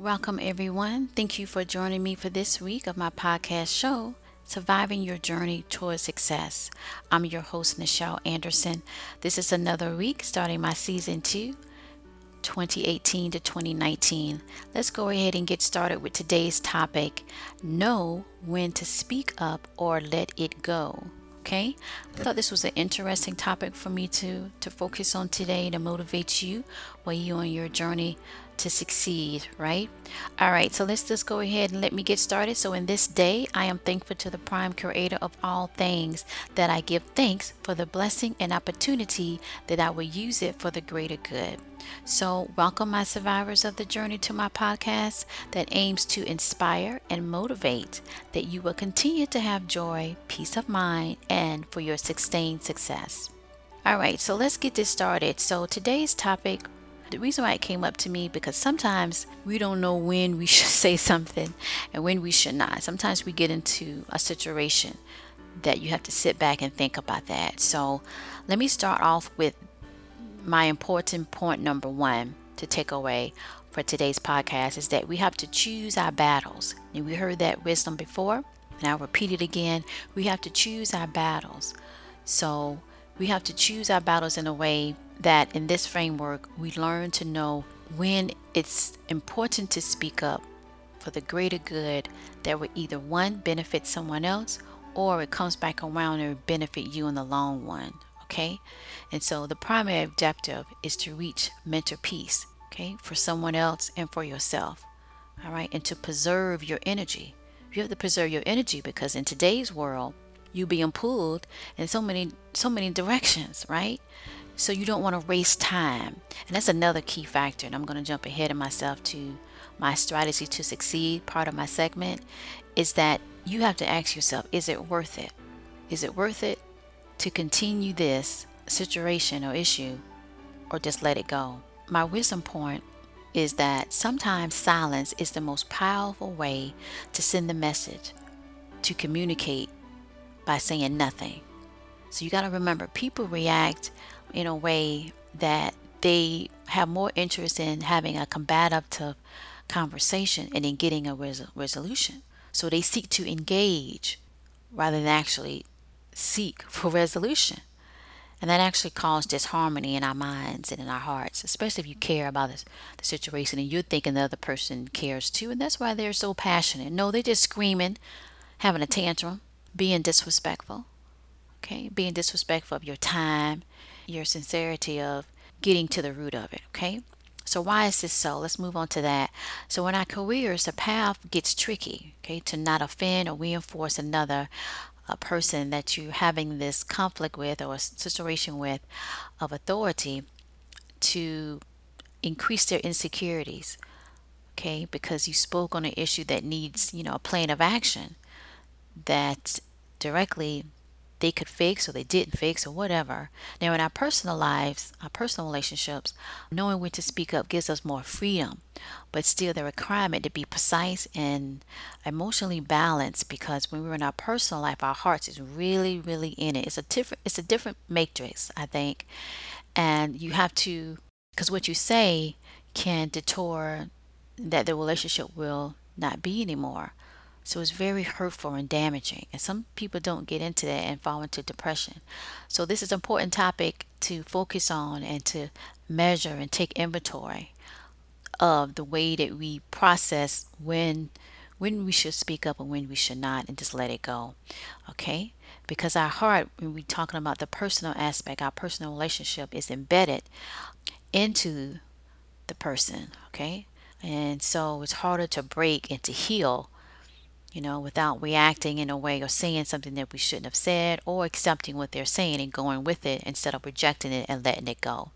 Welcome, everyone. Thank you for joining me for this week of my podcast show, Surviving Your Journey Towards Success. I'm your host, Nichel Anderson. This is another week starting my season two, 2018 to 2019. Let's go ahead and get started with today's topic Know when to speak up or let it go. Okay, I thought this was an interesting topic for me to to focus on today to motivate you while you're on your journey to succeed, right? All right, so let's just go ahead and let me get started. So, in this day, I am thankful to the prime creator of all things that I give thanks for the blessing and opportunity that I will use it for the greater good. So, welcome, my survivors of the journey, to my podcast that aims to inspire and motivate that you will continue to have joy, peace of mind, and for your sustained success. All right, so let's get this started. So, today's topic the reason why it came up to me because sometimes we don't know when we should say something and when we should not. Sometimes we get into a situation that you have to sit back and think about that. So, let me start off with my important point number one to take away for today's podcast is that we have to choose our battles. And we heard that wisdom before, and I'll repeat it again. We have to choose our battles. So we have to choose our battles in a way that in this framework we learn to know when it's important to speak up for the greater good that will either one benefit someone else or it comes back around and benefit you in the long run okay? And so the primary objective is to reach mental peace, okay, for someone else and for yourself, all right? And to preserve your energy. You have to preserve your energy because in today's world, you're being pulled in so many so many directions, right? So you don't want to waste time. And that's another key factor. And I'm going to jump ahead of myself to my strategy to succeed part of my segment is that you have to ask yourself, is it worth it? Is it worth it to continue this situation or issue or just let it go. My wisdom point is that sometimes silence is the most powerful way to send the message, to communicate by saying nothing. So you got to remember, people react in a way that they have more interest in having a combative conversation and in getting a res- resolution. So they seek to engage rather than actually seek for resolution. And that actually causes disharmony in our minds and in our hearts, especially if you care about the, the situation and you're thinking the other person cares too. And that's why they're so passionate. No, they're just screaming, having a tantrum, being disrespectful. Okay, being disrespectful of your time, your sincerity of getting to the root of it. Okay, so why is this so? Let's move on to that. So in our careers, the path gets tricky. Okay, to not offend or reinforce another a person that you're having this conflict with or situation with of authority to increase their insecurities okay because you spoke on an issue that needs you know a plan of action that directly they could fix or they didn't fix or whatever. Now, in our personal lives, our personal relationships, knowing when to speak up gives us more freedom, but still the requirement to be precise and emotionally balanced because when we're in our personal life, our hearts is really, really in it. It's a different, it's a different matrix, I think, and you have to, because what you say can detour that the relationship will not be anymore. So it's very hurtful and damaging. And some people don't get into that and fall into depression. So this is an important topic to focus on and to measure and take inventory of the way that we process when when we should speak up and when we should not and just let it go. Okay? Because our heart, when we're talking about the personal aspect, our personal relationship is embedded into the person. Okay? And so it's harder to break and to heal you know, without reacting in a way or saying something that we shouldn't have said or accepting what they're saying and going with it instead of rejecting it and letting it go.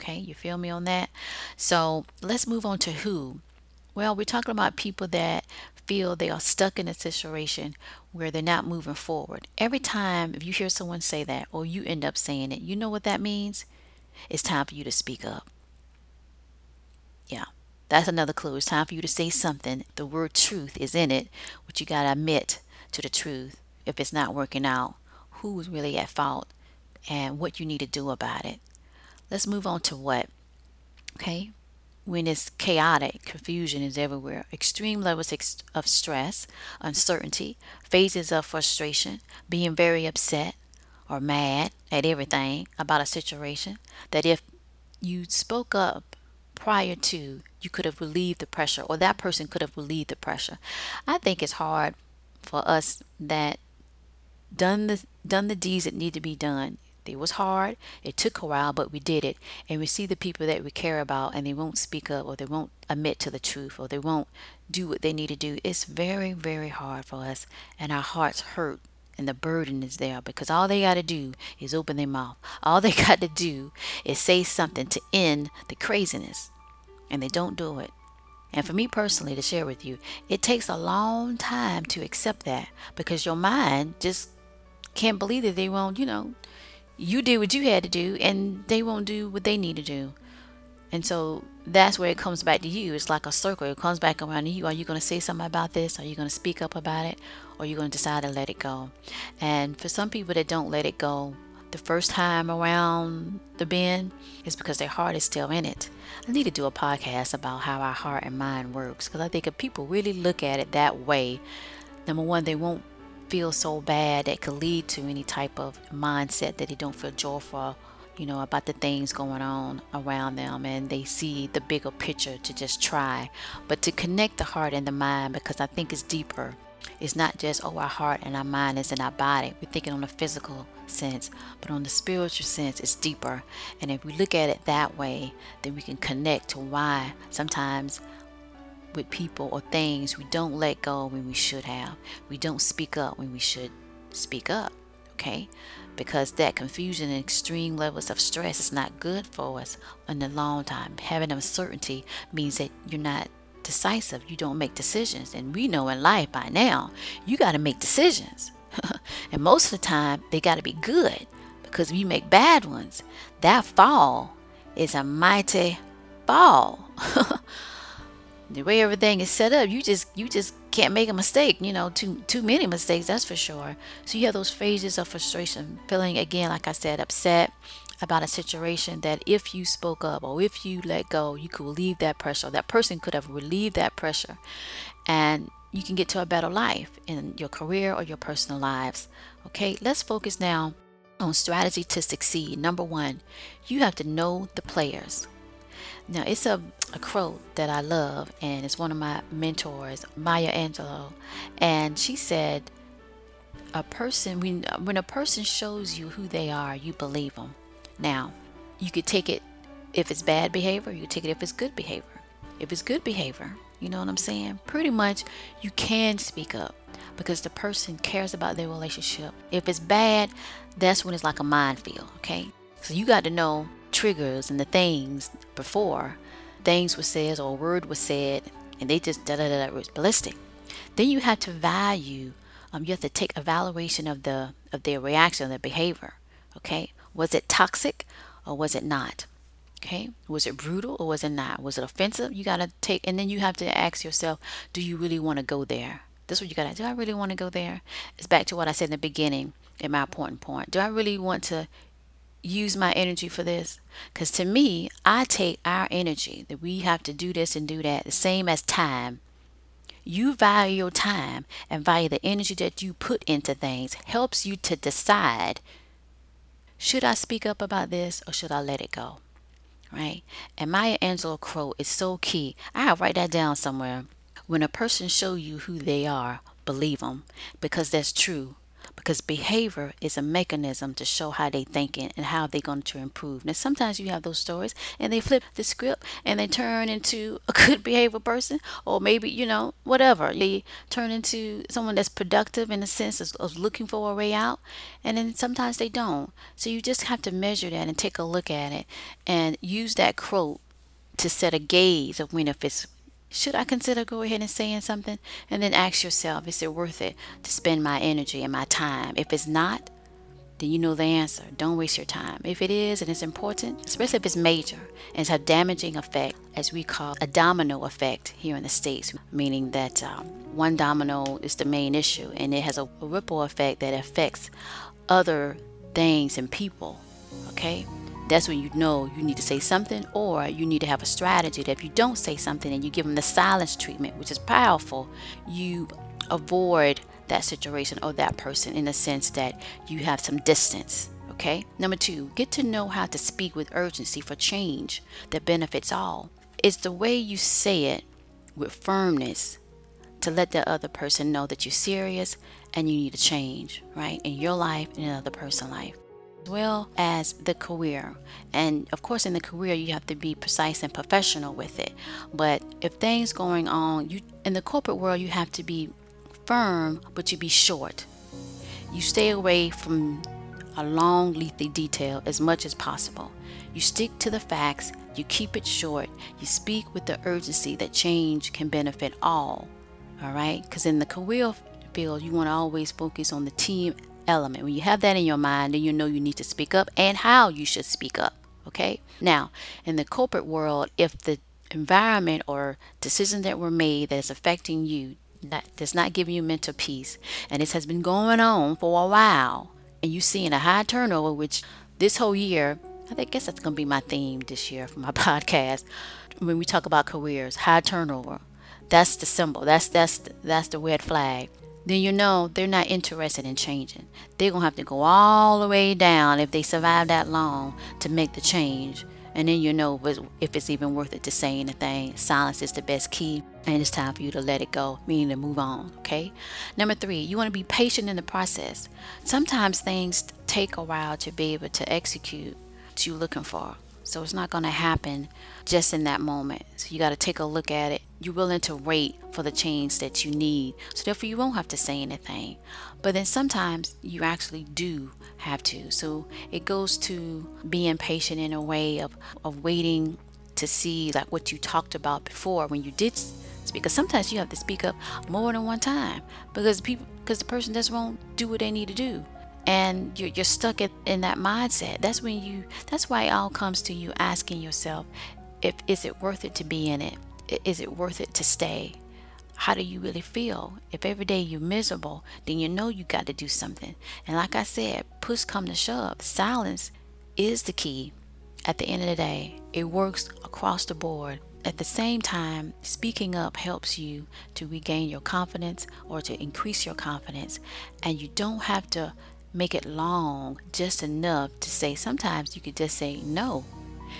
Okay, you feel me on that? So let's move on to who. Well, we're talking about people that feel they are stuck in a situation where they're not moving forward. Every time if you hear someone say that or you end up saying it, you know what that means? It's time for you to speak up. Yeah. That's another clue. It's time for you to say something. The word truth is in it, but you got to admit to the truth if it's not working out, who is really at fault, and what you need to do about it. Let's move on to what. Okay? when it's chaotic, confusion is everywhere, extreme levels of stress, uncertainty, phases of frustration, being very upset or mad at everything about a situation, that if you spoke up prior to, you could have relieved the pressure, or that person could have relieved the pressure. I think it's hard for us that done the done the deeds that need to be done it was hard. It took a while, but we did it. And we see the people that we care about and they won't speak up or they won't admit to the truth or they won't do what they need to do. It's very, very hard for us. And our hearts hurt and the burden is there because all they got to do is open their mouth. All they got to do is say something to end the craziness. And they don't do it. And for me personally, to share with you, it takes a long time to accept that because your mind just can't believe that they won't, you know, you did what you had to do and they won't do what they need to do. And so that's where it comes back to you. It's like a circle. It comes back around to you. Are you going to say something about this? Are you going to speak up about it? Or are you going to decide to let it go? And for some people that don't let it go the first time around the bend, is because their heart is still in it. I need to do a podcast about how our heart and mind works because I think if people really look at it that way, number one, they won't feel so bad that could lead to any type of mindset that they don't feel joyful you know about the things going on around them and they see the bigger picture to just try but to connect the heart and the mind because i think it's deeper it's not just oh our heart and our mind is in our body we're thinking on a physical sense but on the spiritual sense it's deeper and if we look at it that way then we can connect to why sometimes with people or things, we don't let go when we should have. We don't speak up when we should speak up, okay? Because that confusion and extreme levels of stress is not good for us in the long time. Having uncertainty means that you're not decisive, you don't make decisions. And we know in life by now, you got to make decisions. and most of the time, they got to be good because if you make bad ones, that fall is a mighty fall. the way everything is set up, you just you just can't make a mistake. You know, too too many mistakes, that's for sure. So you have those phases of frustration, feeling again, like I said, upset about a situation that if you spoke up or if you let go, you could relieve that pressure. That person could have relieved that pressure, and you can get to a better life in your career or your personal lives. Okay, let's focus now on strategy to succeed. Number one, you have to know the players. Now, it's a, a quote that I love, and it's one of my mentors, Maya Angelou. And she said, a person, when, when a person shows you who they are, you believe them. Now, you could take it if it's bad behavior, you could take it if it's good behavior. If it's good behavior, you know what I'm saying? Pretty much you can speak up because the person cares about their relationship. If it's bad, that's when it's like a minefield, okay? So you got to know triggers and the things before things were said or a word was said and they just da da da, da was ballistic. Then you have to value, um, you have to take evaluation of the of their reaction, their behavior. Okay, was it toxic or was it not? Okay, was it brutal or was it not? Was it offensive? You got to take, and then you have to ask yourself, do you really want to go there? That's what you got to do. I really want to go there? It's back to what I said in the beginning in my important point. Do I really want to use my energy for this? Because to me, I take our energy that we have to do this and do that, the same as time. You value your time and value the energy that you put into things, helps you to decide should I speak up about this or should I let it go? Right? And Maya Angelou quote is so key. I'll write that down somewhere. When a person show you who they are, believe them because that's true because behavior is a mechanism to show how they thinking and how they're going to improve. Now, sometimes you have those stories and they flip the script and they turn into a good behavior person, or maybe you know whatever they turn into someone that's productive in the sense of, of looking for a way out, and then sometimes they don't. So you just have to measure that and take a look at it and use that quote to set a gaze of when if it's should I consider go ahead and saying something? And then ask yourself, is it worth it to spend my energy and my time? If it's not, then you know the answer. Don't waste your time. If it is and it's important, especially if it's major and it's a damaging effect, as we call a domino effect here in the States, meaning that um, one domino is the main issue and it has a, a ripple effect that affects other things and people. Okay? That's when you know you need to say something or you need to have a strategy that if you don't say something and you give them the silence treatment, which is powerful, you avoid that situation or that person in the sense that you have some distance. Okay. Number two, get to know how to speak with urgency for change that benefits all. It's the way you say it with firmness to let the other person know that you're serious and you need to change, right? In your life and in another person's life. As well as the career. And of course in the career you have to be precise and professional with it. But if things going on, you in the corporate world you have to be firm, but you be short. You stay away from a long, lengthy detail as much as possible. You stick to the facts, you keep it short, you speak with the urgency that change can benefit all. All right? Because in the career field, you want to always focus on the team element. When you have that in your mind, then you know you need to speak up and how you should speak up. Okay? Now, in the corporate world, if the environment or decision that were made that is affecting you that does not give you mental peace and this has been going on for a while and you seeing a high turnover which this whole year i guess that's going to be my theme this year for my podcast when we talk about careers high turnover that's the symbol that's that's that's the red flag then you know they're not interested in changing they're going to have to go all the way down if they survive that long to make the change and then you know if it's even worth it to say anything. Silence is the best key, and it's time for you to let it go, meaning to move on. Okay. Number three, you want to be patient in the process. Sometimes things take a while to be able to execute what you're looking for. So it's not going to happen just in that moment. So you got to take a look at it. You're willing to wait for the change that you need. So therefore, you won't have to say anything. But then sometimes you actually do have to. So it goes to being patient in a way of, of waiting to see like what you talked about before when you did speak. Because sometimes you have to speak up more than one time because people because the person just won't do what they need to do and you're, you're stuck in, in that mindset that's when you that's why it all comes to you asking yourself if is it worth it to be in it is it worth it to stay? How do you really feel? If every day you're miserable then you know you got to do something. And like i said push come to shove silence is the key at the end of the day. It works across the board. At the same time, speaking up helps you to regain your confidence or to increase your confidence, and you don't have to make it long just enough to say sometimes you could just say no.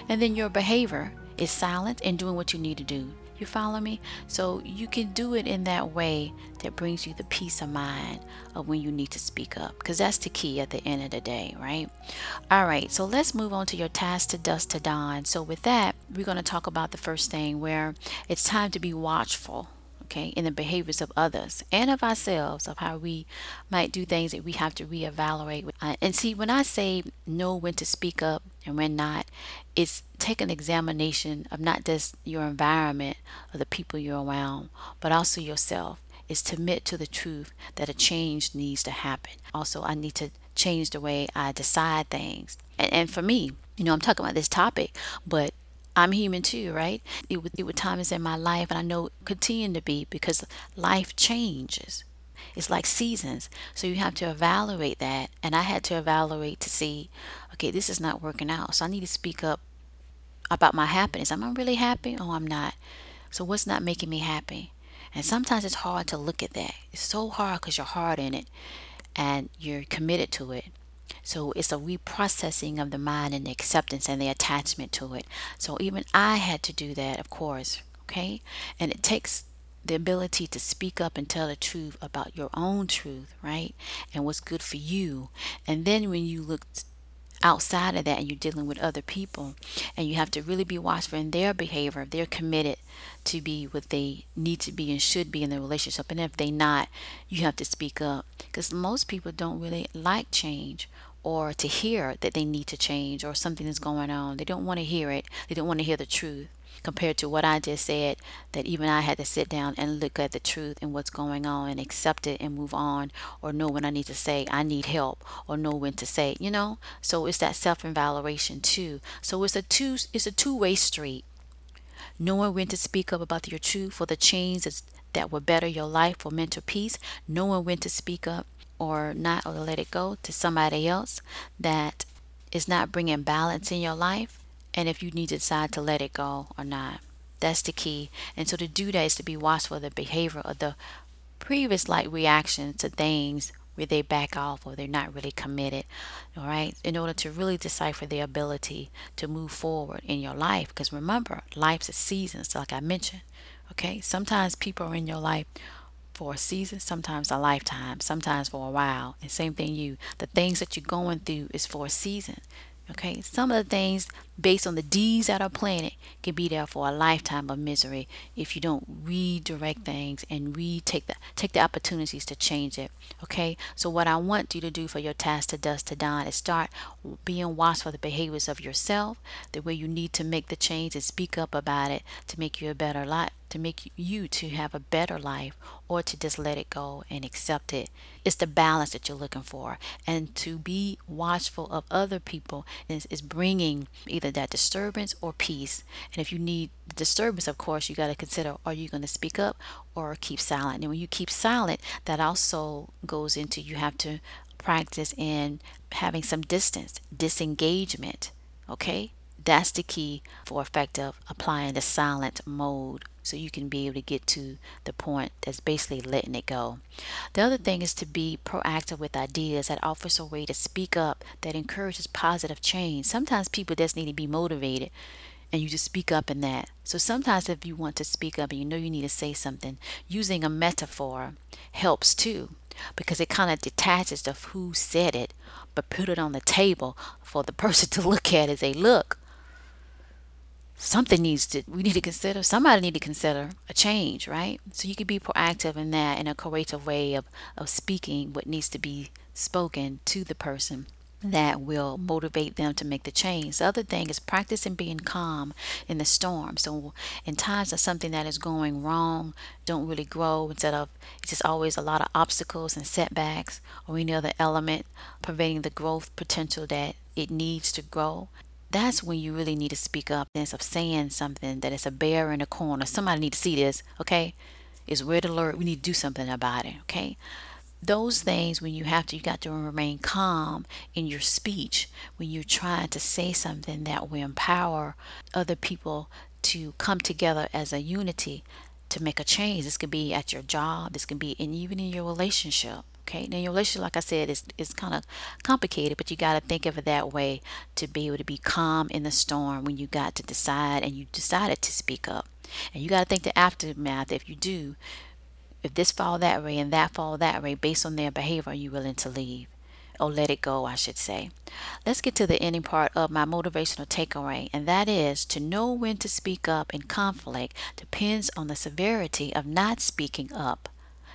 And then your behavior is silent and doing what you need to do you follow me? So you can do it in that way that brings you the peace of mind of when you need to speak up because that's the key at the end of the day right? All right so let's move on to your task to dusk to dawn. So with that we're going to talk about the first thing where it's time to be watchful okay, in the behaviors of others and of ourselves, of how we might do things that we have to reevaluate. Uh, and see, when I say know when to speak up and when not, it's take an examination of not just your environment or the people you're around, but also yourself. Is to admit to the truth that a change needs to happen. Also, I need to change the way I decide things. And, and for me, you know, I'm talking about this topic, but I'm human too, right? It would, it would times in my life, and I know continue to be because life changes. It's like seasons. So you have to evaluate that. And I had to evaluate to see, okay, this is not working out. So I need to speak up about my happiness. Am I really happy? Oh, I'm not. So what's not making me happy? And sometimes it's hard to look at that. It's so hard because you're hard in it and you're committed to it. So it's a reprocessing of the mind and the acceptance and the attachment to it. So even I had to do that, of course. Okay. And it takes the ability to speak up and tell the truth about your own truth, right? And what's good for you. And then when you look outside of that and you're dealing with other people and you have to really be watchful in their behavior. If they're committed to be what they need to be and should be in the relationship and if they're not you have to speak up. Because most people don't really like change or to hear that they need to change or something is going on. They don't want to hear it. They don't want to hear the truth compared to what I just said, that even I had to sit down and look at the truth and what's going on and accept it and move on, or know when I need to say I need help, or know when to say, you know. So it's that self-evaluation too. So it's a two it's a two-way street. Knowing when to speak up about your truth for the changes that will better your life for mental peace, knowing when to speak up or not or let it go to somebody else that is not bringing balance in your life and if you need to decide to let it go or not. That's the key. And so to do that is to be watchful of the behavior of the previous like reactions to things where they back off or they're not really committed. All right. In order to really decipher the ability to move forward in your life. Because remember, life's a season, so like I mentioned. Okay. Sometimes people are in your life for a season, sometimes a lifetime, sometimes for a while. And same thing you. The things that you're going through is for a season. Okay, some of the things based on the deeds that are planted can be there for a lifetime of misery if you don't redirect things and retake the take the opportunities to change it. Okay, so what I want you to do for your task to dusk to dawn is start being watchful for the behaviors of yourself, the way you need to make the change and speak up about it to make you a better life to make you to have a better life or to just let it go and accept it. It's the balance that you're looking for. And to be watchful of other people is, is bringing either that disturbance or peace. And if you need the disturbance, of course, you got to consider are you going to speak up or keep silent? And when you keep silent, that also goes into you have to practice in having some distance, disengagement. Okay? That's the key for effective applying the silent mode so you can be able to get to the point that's basically letting it go. The other thing is to be proactive with ideas that offers a way to speak up that encourages positive change. Sometimes people just need to be motivated and you just speak up in that. So sometimes if you want to speak up and you know you need to say something, using a metaphor helps too because it kind of detaches of who said it but put it on the table for the person to look at as they look something needs to we need to consider somebody need to consider a change right so you can be proactive in that in a creative way of of speaking what needs to be spoken to the person that will mm-hmm. motivate them to make the change. The other thing is practicing being calm in the storm. So, in times of something that is going wrong, don't really grow instead of it's just always a lot of obstacles and setbacks or any other element preventing the growth potential that it needs to grow that's when you really need to speak up instead of saying something that is a bear in a corner. Somebody need to see this, okay? It's red alert. We need to do something about it, okay? Those things when you have to, you got to remain calm in your speech when you're trying to say something that will empower other people to come together as a unity to make a change. This could be at your job, this could be in even in your relationship. Okay, now your relationship, like I said, is is kind of complicated, but you got to think of it that way to be able to be calm in the storm when you got to decide and you decided to speak up. And you got to think the aftermath. If you do, if this fall that way and that fall that way, based on their behavior, are you willing to leave? Or let it go, I should say. Let's get to the ending part of my motivational takeaway, and that is to know when to speak up in conflict depends on the severity of not speaking up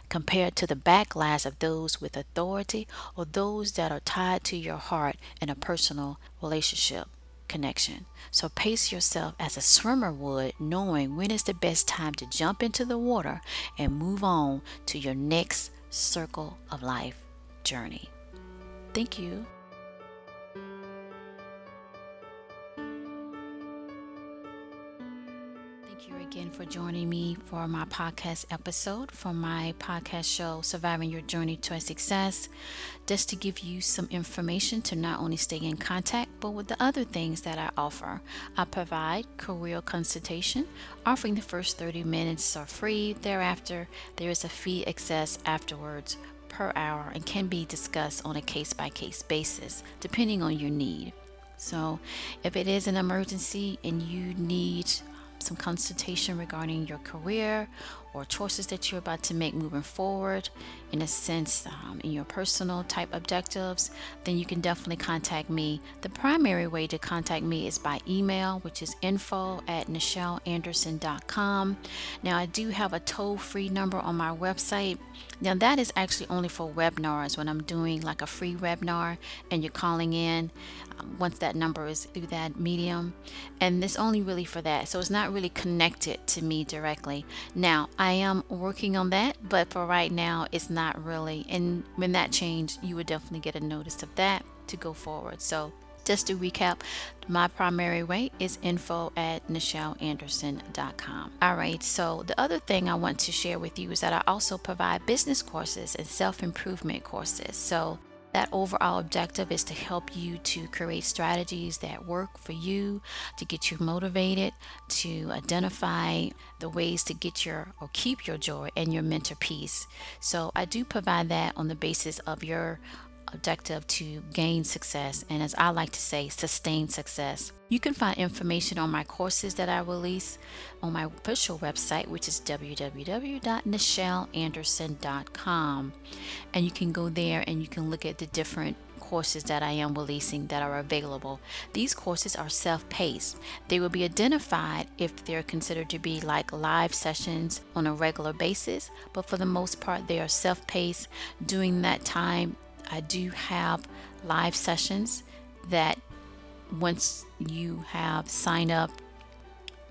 compared to the backlash of those with authority or those that are tied to your heart in a personal relationship connection. So pace yourself as a swimmer would, knowing when is the best time to jump into the water and move on to your next circle of life journey. Thank you. Joining me for my podcast episode from my podcast show, Surviving Your Journey to a Success, just to give you some information to not only stay in contact, but with the other things that I offer. I provide career consultation, offering the first 30 minutes are free. Thereafter, there is a fee excess afterwards per hour and can be discussed on a case by case basis, depending on your need. So, if it is an emergency and you need some consultation regarding your career or choices that you're about to make moving forward in a sense um, in your personal type objectives then you can definitely contact me. The primary way to contact me is by email which is info at nichelanderson.com now i do have a toll-free number on my website. Now that is actually only for webinars. When i'm doing like a free webinar and you're calling in um, once that number is through that medium and it's only really for that. So it's not really connected to me directly. Now I am working on that, but for right now, it's not really. And when that change, you would definitely get a notice of that to go forward. So just to recap, my primary way is info at nichelanderson.com. All right, so the other thing I want to share with you is that I also provide business courses and self improvement courses. So That overall objective is to help you to create strategies that work for you, to get you motivated, to identify the ways to get your or keep your joy and your mental peace. So I do provide that on the basis of your objective to gain success and as I like to say sustain success. You can find information on my courses that I release on my official website which is www.nichelanderson.com and you can go there and you can look at the different courses that I am releasing that are available. These courses are self paced. They will be identified if they're considered to be like live sessions on a regular basis, but for the most part, they are self paced. During that time, I do have live sessions that once you have signed up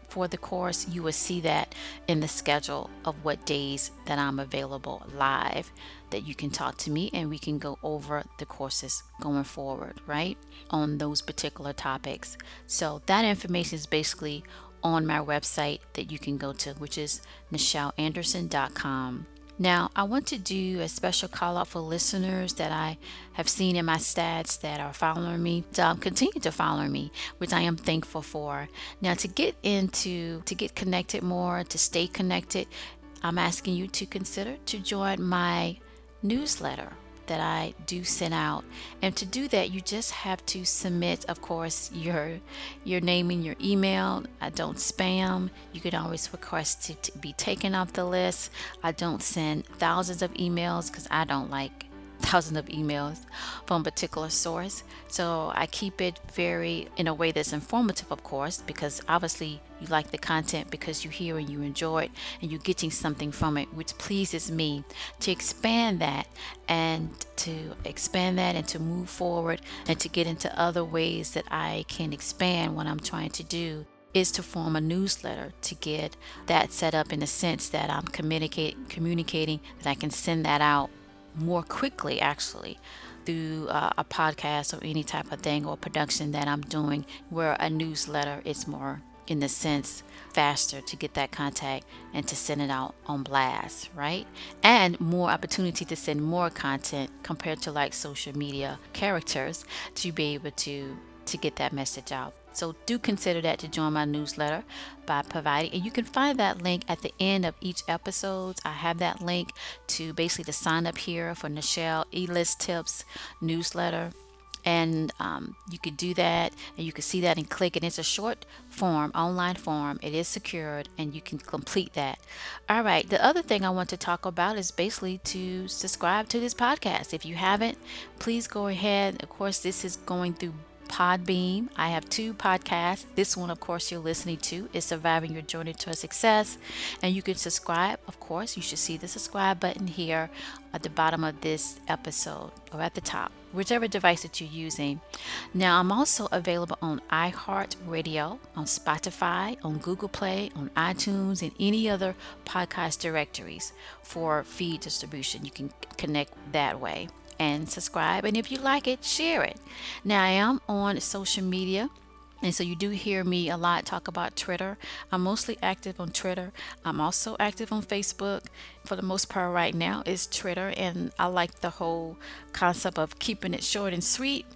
for the course, you will see that in the schedule of what days that I'm available live that you can talk to me and we can go over the courses going forward, right? On those particular topics. So that information is basically on my website that you can go to, which is nichelanderson.com. Now, I want to do a special call out for listeners that I have seen in my stats that are following me. Um, continue to follow me, which I am thankful for. Now, to get into, to get connected more, to stay connected, I'm asking you to consider to join my newsletter that I do send out. And to do that, you just have to submit, of course, your your name and your email. I don't spam. You can always request to, to be taken off the list. I don't send thousands of emails because I don't like thousands of emails from a particular source. So I keep it very in a way that's informative, of course, because obviously you like the content because you hear and you enjoy it and you're getting something from it, which pleases me. To expand that and to expand that and to move forward and to get into other ways that I can expand what I'm trying to do is to form a newsletter to get that set up in the sense that I'm communicate, communicating that I can send that out more quickly actually through uh, a podcast or any type of thing or production that I'm doing where a newsletter is more in the sense faster to get that contact and to send it out on blast, right? And more opportunity to send more content compared to like social media characters to be able to to get that message out. So do consider that to join my newsletter by providing, and you can find that link at the end of each episode. I have that link to basically to sign up here for Nichel E-List Tips newsletter and um, you could do that and you can see that and click and it's a short form online form. It is secured and you can complete that. All right the other thing i want to talk about is basically to subscribe to this podcast. If you haven't please go ahead. Of course this is going through Podbean. I have two podcasts. This one, of course, you're listening to is Surviving Your Journey to Success. And you can subscribe, of course. You should see the subscribe button here at the bottom of this episode or at the top, whichever device that you're using. Now, I'm also available on iHeartRadio, on Spotify, on Google Play, on iTunes, and any other podcast directories for feed distribution. You can connect that way and subscribe. And if you like it, share it. Now, I am on social media. And so you do hear me a lot talk about Twitter. I'm mostly active on Twitter. I'm also active on Facebook. For the most part right now is Twitter and I like the whole concept of keeping it short and sweet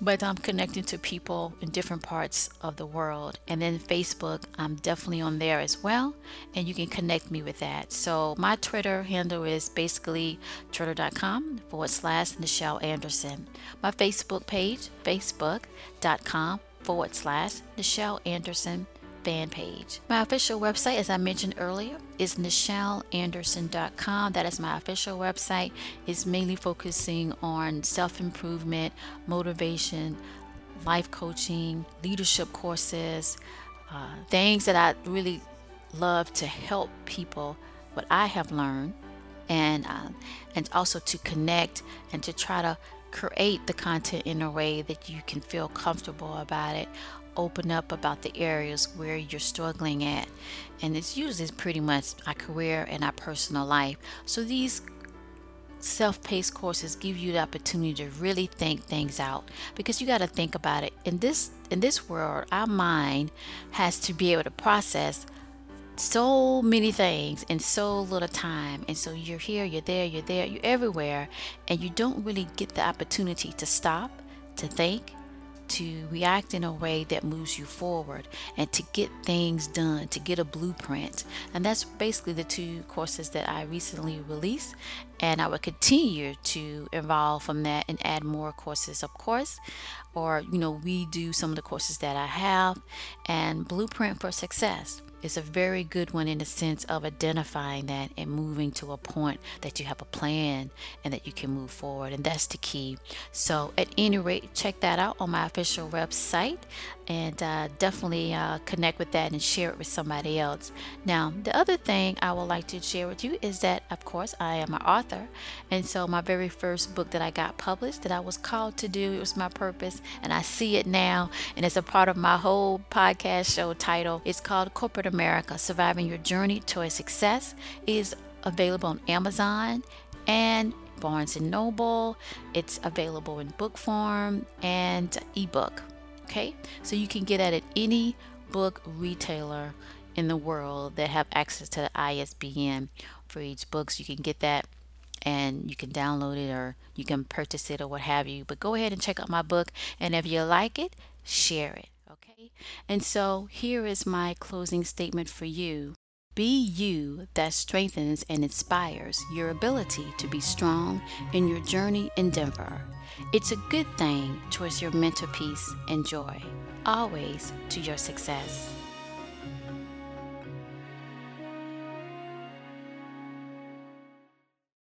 but I'm connecting to people in different parts of the world. And then Facebook, I'm definitely on there as well, and you can connect me with that. So my Twitter handle is basically twitter.com forward slash Nichel Anderson. My Facebook page, facebook.com forward slash Nichel Anderson fan page. My official website, as I mentioned earlier, is nichelanderson.com. That is my official website. It's mainly focusing on self improvement, motivation, life coaching, leadership courses, uh, things that I really love to help people what I have learned and uh, and also to connect and to try to create the content in a way that you can feel comfortable about it open up about the areas where you're struggling at. And it's usually pretty much our career and our personal life. So these self-paced courses give you the opportunity to really think things out because you got to think about it in this in this world our mind has to be able to process so many things in so little time. And so you're here, you're there, you're there, you're everywhere, and you don't really get the opportunity to stop, to think, to react in a way that moves you forward and to get things done, to get a blueprint. And that's basically the two courses that I recently released. And I will continue to evolve from that and add more courses, of course, or, you know, redo some of the courses that I have. And Blueprint for Success is a very good one in the sense of identifying that and moving to a point that you have a plan and that you can move forward. And that's the key. So, at any rate, check that out on my official website and uh, definitely uh, connect with that and share it with somebody else. Now, the other thing I would like to share with you is that, of course, I am an author. And so, my very first book that I got published that I was called to do, it was my purpose, and I see it now. And it's a part of my whole podcast show title. It's called Corporate America Surviving Your Journey Toward Success. is available on Amazon and Barnes and Noble. It's available in book form and ebook. Okay, so you can get that at any book retailer in the world that have access to the ISBN for each book. So you can get that and you can download it or you can purchase it or what have you. But go ahead and check out my book, and if you like it, share it. And so here is my closing statement for you. Be you that strengthens and inspires your ability to be strong in your journey in Denver. It's a good thing towards your mental peace and joy, always to your success.